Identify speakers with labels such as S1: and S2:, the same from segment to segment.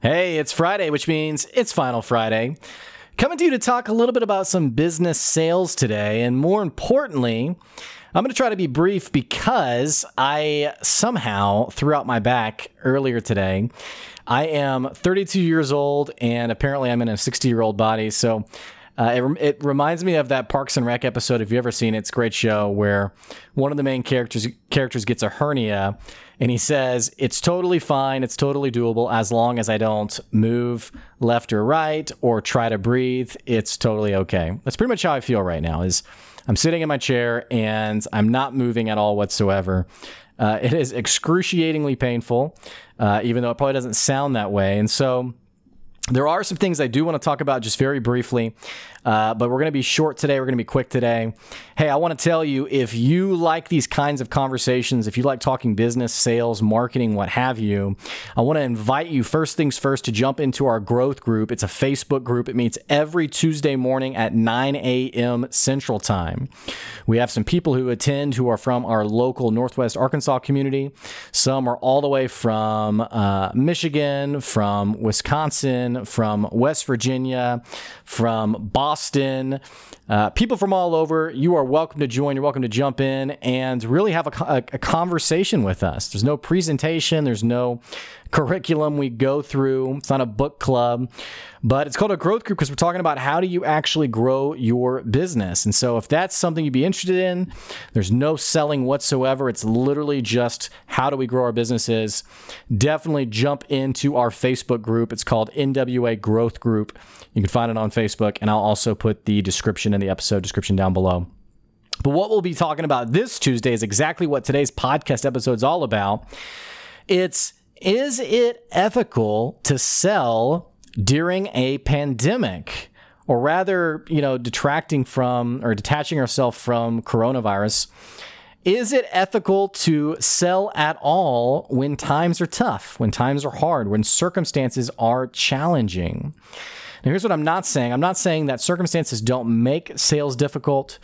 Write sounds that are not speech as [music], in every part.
S1: Hey, it's Friday, which means it's Final Friday. Coming to you to talk a little bit about some business sales today. And more importantly, I'm going to try to be brief because I somehow threw out my back earlier today. I am 32 years old and apparently I'm in a 60 year old body. So uh, it, it, reminds me of that Parks and Rec episode. If you've ever seen it, it's a great show where one of the main characters characters gets a hernia, and he says it's totally fine, it's totally doable as long as I don't move left or right or try to breathe. It's totally okay. That's pretty much how I feel right now. Is I'm sitting in my chair and I'm not moving at all whatsoever. Uh, it is excruciatingly painful, uh, even though it probably doesn't sound that way, and so. There are some things I do want to talk about just very briefly. Uh, but we're going to be short today. We're going to be quick today. Hey, I want to tell you if you like these kinds of conversations, if you like talking business, sales, marketing, what have you, I want to invite you first things first to jump into our growth group. It's a Facebook group. It meets every Tuesday morning at 9 a.m. Central Time. We have some people who attend who are from our local Northwest Arkansas community. Some are all the way from uh, Michigan, from Wisconsin, from West Virginia, from Boston. Uh, people from all over. You are welcome to join. You're welcome to jump in and really have a, a, a conversation with us. There's no presentation, there's no curriculum we go through. It's not a book club, but it's called a growth group because we're talking about how do you actually grow your business. And so if that's something you'd be interested in, there's no selling whatsoever. It's literally just how do we grow our businesses. Definitely jump into our Facebook group. It's called NWA Growth Group. You can find it on Facebook, and I'll also put the description in the episode description down below. But what we'll be talking about this Tuesday is exactly what today's podcast episode is all about. It's is it ethical to sell during a pandemic? Or rather, you know, detracting from or detaching ourselves from coronavirus, is it ethical to sell at all when times are tough, when times are hard, when circumstances are challenging? Now, here's what I'm not saying I'm not saying that circumstances don't make sales difficult.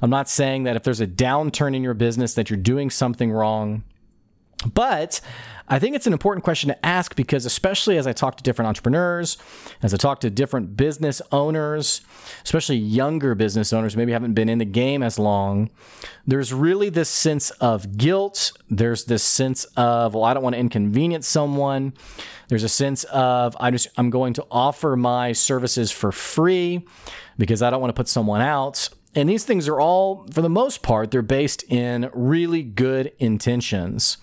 S1: I'm not saying that if there's a downturn in your business that you're doing something wrong. But I think it's an important question to ask because, especially as I talk to different entrepreneurs, as I talk to different business owners, especially younger business owners, maybe haven't been in the game as long, there's really this sense of guilt. There's this sense of, well, I don't want to inconvenience someone. There's a sense of, I just, I'm going to offer my services for free because I don't want to put someone out. And these things are all, for the most part, they're based in really good intentions.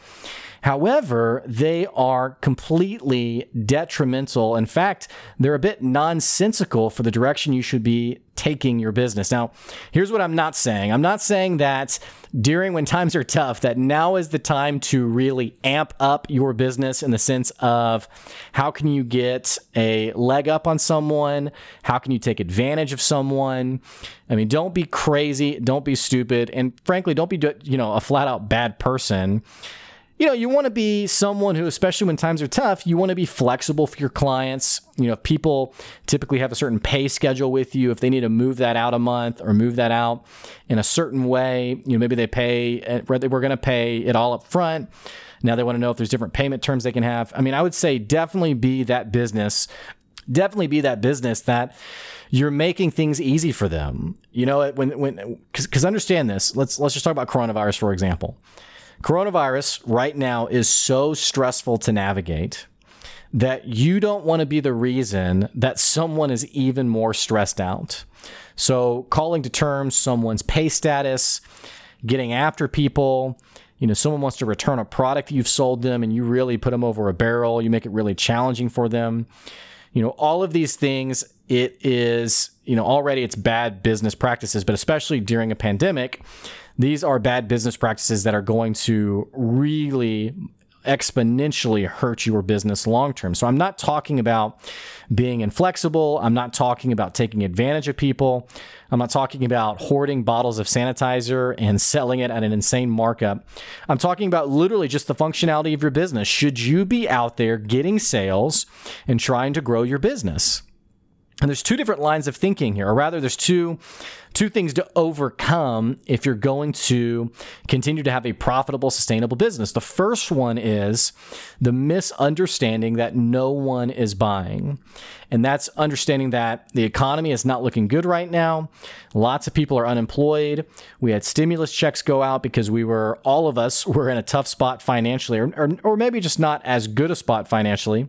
S1: However, they are completely detrimental. In fact, they're a bit nonsensical for the direction you should be taking your business. Now, here's what I'm not saying. I'm not saying that during when times are tough that now is the time to really amp up your business in the sense of how can you get a leg up on someone? How can you take advantage of someone? I mean, don't be crazy, don't be stupid, and frankly, don't be you know, a flat out bad person you know, you want to be someone who, especially when times are tough, you want to be flexible for your clients. You know, if people typically have a certain pay schedule with you, if they need to move that out a month or move that out in a certain way, you know, maybe they pay, uh, we're going to pay it all up front. Now they want to know if there's different payment terms they can have. I mean, I would say definitely be that business, definitely be that business that you're making things easy for them. You know, when, when, cause, understand this, let's, let's just talk about coronavirus, for example Coronavirus right now is so stressful to navigate that you don't want to be the reason that someone is even more stressed out. So, calling to terms someone's pay status, getting after people, you know, someone wants to return a product you've sold them and you really put them over a barrel, you make it really challenging for them. You know, all of these things, it is, you know, already it's bad business practices, but especially during a pandemic, these are bad business practices that are going to really exponentially hurt your business long term. So I'm not talking about being inflexible. I'm not talking about taking advantage of people. I'm not talking about hoarding bottles of sanitizer and selling it at an insane markup. I'm talking about literally just the functionality of your business. Should you be out there getting sales and trying to grow your business? And there's two different lines of thinking here, or rather, there's two two things to overcome if you're going to continue to have a profitable, sustainable business. The first one is the misunderstanding that no one is buying. And that's understanding that the economy is not looking good right now. Lots of people are unemployed. We had stimulus checks go out because we were, all of us [laughs] were in a tough spot financially, or, or, or maybe just not as good a spot financially.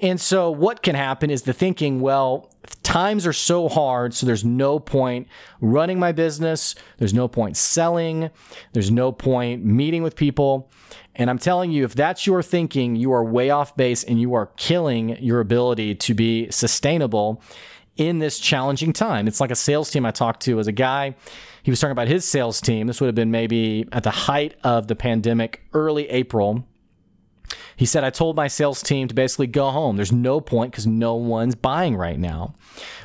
S1: And so, what can happen is the thinking, well, times are so hard, so there's no point running my business. There's no point selling. There's no point meeting with people. And I'm telling you, if that's your thinking, you are way off base and you are killing your ability to be sustainable in this challenging time. It's like a sales team I talked to as a guy. He was talking about his sales team. This would have been maybe at the height of the pandemic, early April he said, I told my sales team to basically go home. There's no point because no one's buying right now,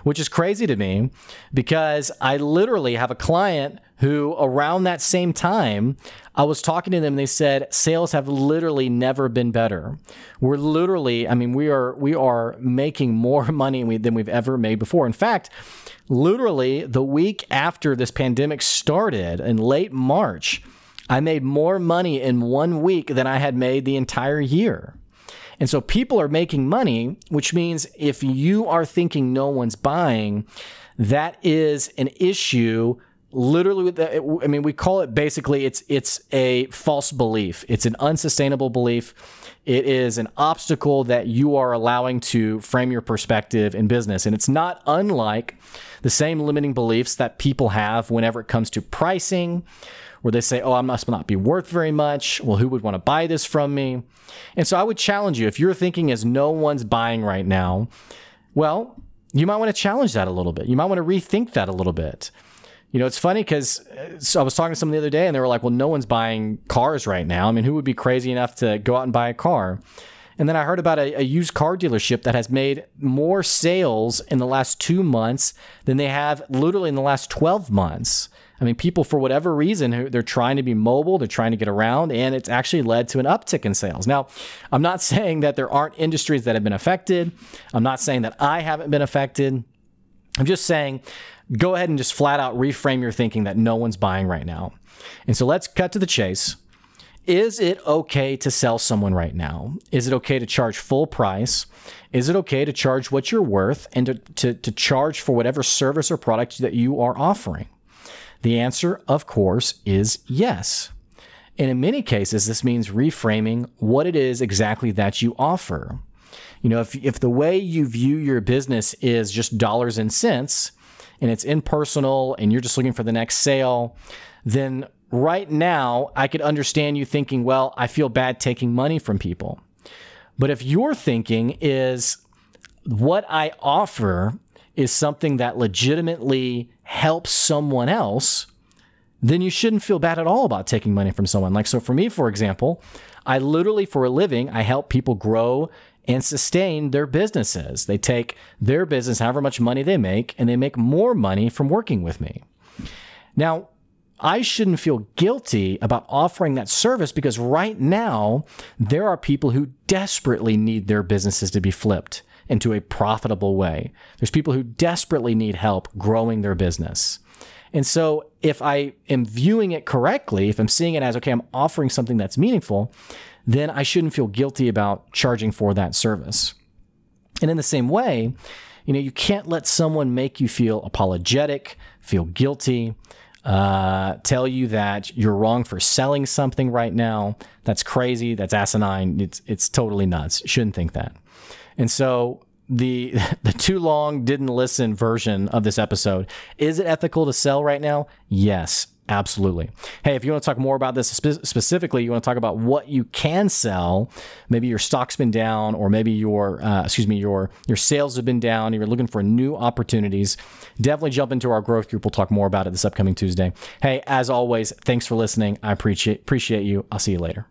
S1: which is crazy to me because I literally have a client who, around that same time, I was talking to them and they said sales have literally never been better. We're literally, I mean, we are we are making more [laughs] money than we've ever made before. In fact, literally the week after this pandemic started in late March, I made more money in one week than I had made the entire year. And so people are making money, which means if you are thinking no one's buying, that is an issue. Literally i mean we call it basically it's it's a false belief. It's an unsustainable belief. It is an obstacle that you are allowing to frame your perspective in business. And it's not unlike the same limiting beliefs that people have whenever it comes to pricing where they say, oh, I must not be worth very much. Well, who would want to buy this from me? And so I would challenge you if you're thinking as no one's buying right now, well, you might want to challenge that a little bit. You might want to rethink that a little bit. You know, it's funny because uh, so I was talking to someone the other day and they were like, well, no one's buying cars right now. I mean, who would be crazy enough to go out and buy a car? And then I heard about a, a, used car dealership that has made more sales in the last two months than they have literally in the last 12 months. I mean, people, for whatever reason, they're trying to be mobile, they're trying to get around, and it's actually led to an uptick in sales. Now, I'm not [laughs] saying that there aren't industries that have been affected. I'm not saying that I haven't been affected. I'm just saying go ahead and just flat out reframe your thinking that no one's buying right now. And so let's cut to the chase. Is it okay to sell someone right now? Is it okay to charge full price? Is it okay to charge what you're worth and to, to, to charge for whatever service or product that you are offering? The answer, of course, is yes. And in many cases, this means reframing what it is exactly that you offer. You know, if, if the way you view your business is just dollars and cents and it's impersonal and you're just looking for the next sale, then right now I could understand you thinking, well, I feel bad taking money from people. But if your thinking is what I offer is something that legitimately helps someone else, then you shouldn't feel bad at all about taking money from someone. Like, so for me, for example, I literally, for a living, I help people grow and sustain their businesses. They take their business, however much money they make, and they make more money from working with me. Now, I shouldn't feel guilty about offering that service because right now there are people who desperately need their businesses to be flipped into a profitable way. There's people who desperately need help growing their business. And so if I am viewing it correctly, if I'm seeing it as, okay, I'm offering something that's meaningful, then I shouldn't feel guilty about charging for that service. And in the same way, you know, you can't let someone make you feel apologetic, feel guilty, uh, tell you that you're wrong for selling something right now. That's crazy. That's asinine. It's it's totally nuts. Shouldn't think that. And so the [laughs] the too long didn't listen version of this episode. Is it ethical to sell right now? Yes, absolutely. Hey, if you want to talk more about this spe- specifically, you want to talk about what you can sell. Maybe your stock's been down, or maybe your uh, excuse me your your sales have been down. You're looking for new opportunities. Definitely jump into our growth group. We'll talk more about it this upcoming Tuesday. Hey, as always, thanks for listening. I appreciate appreciate you. I'll see you later.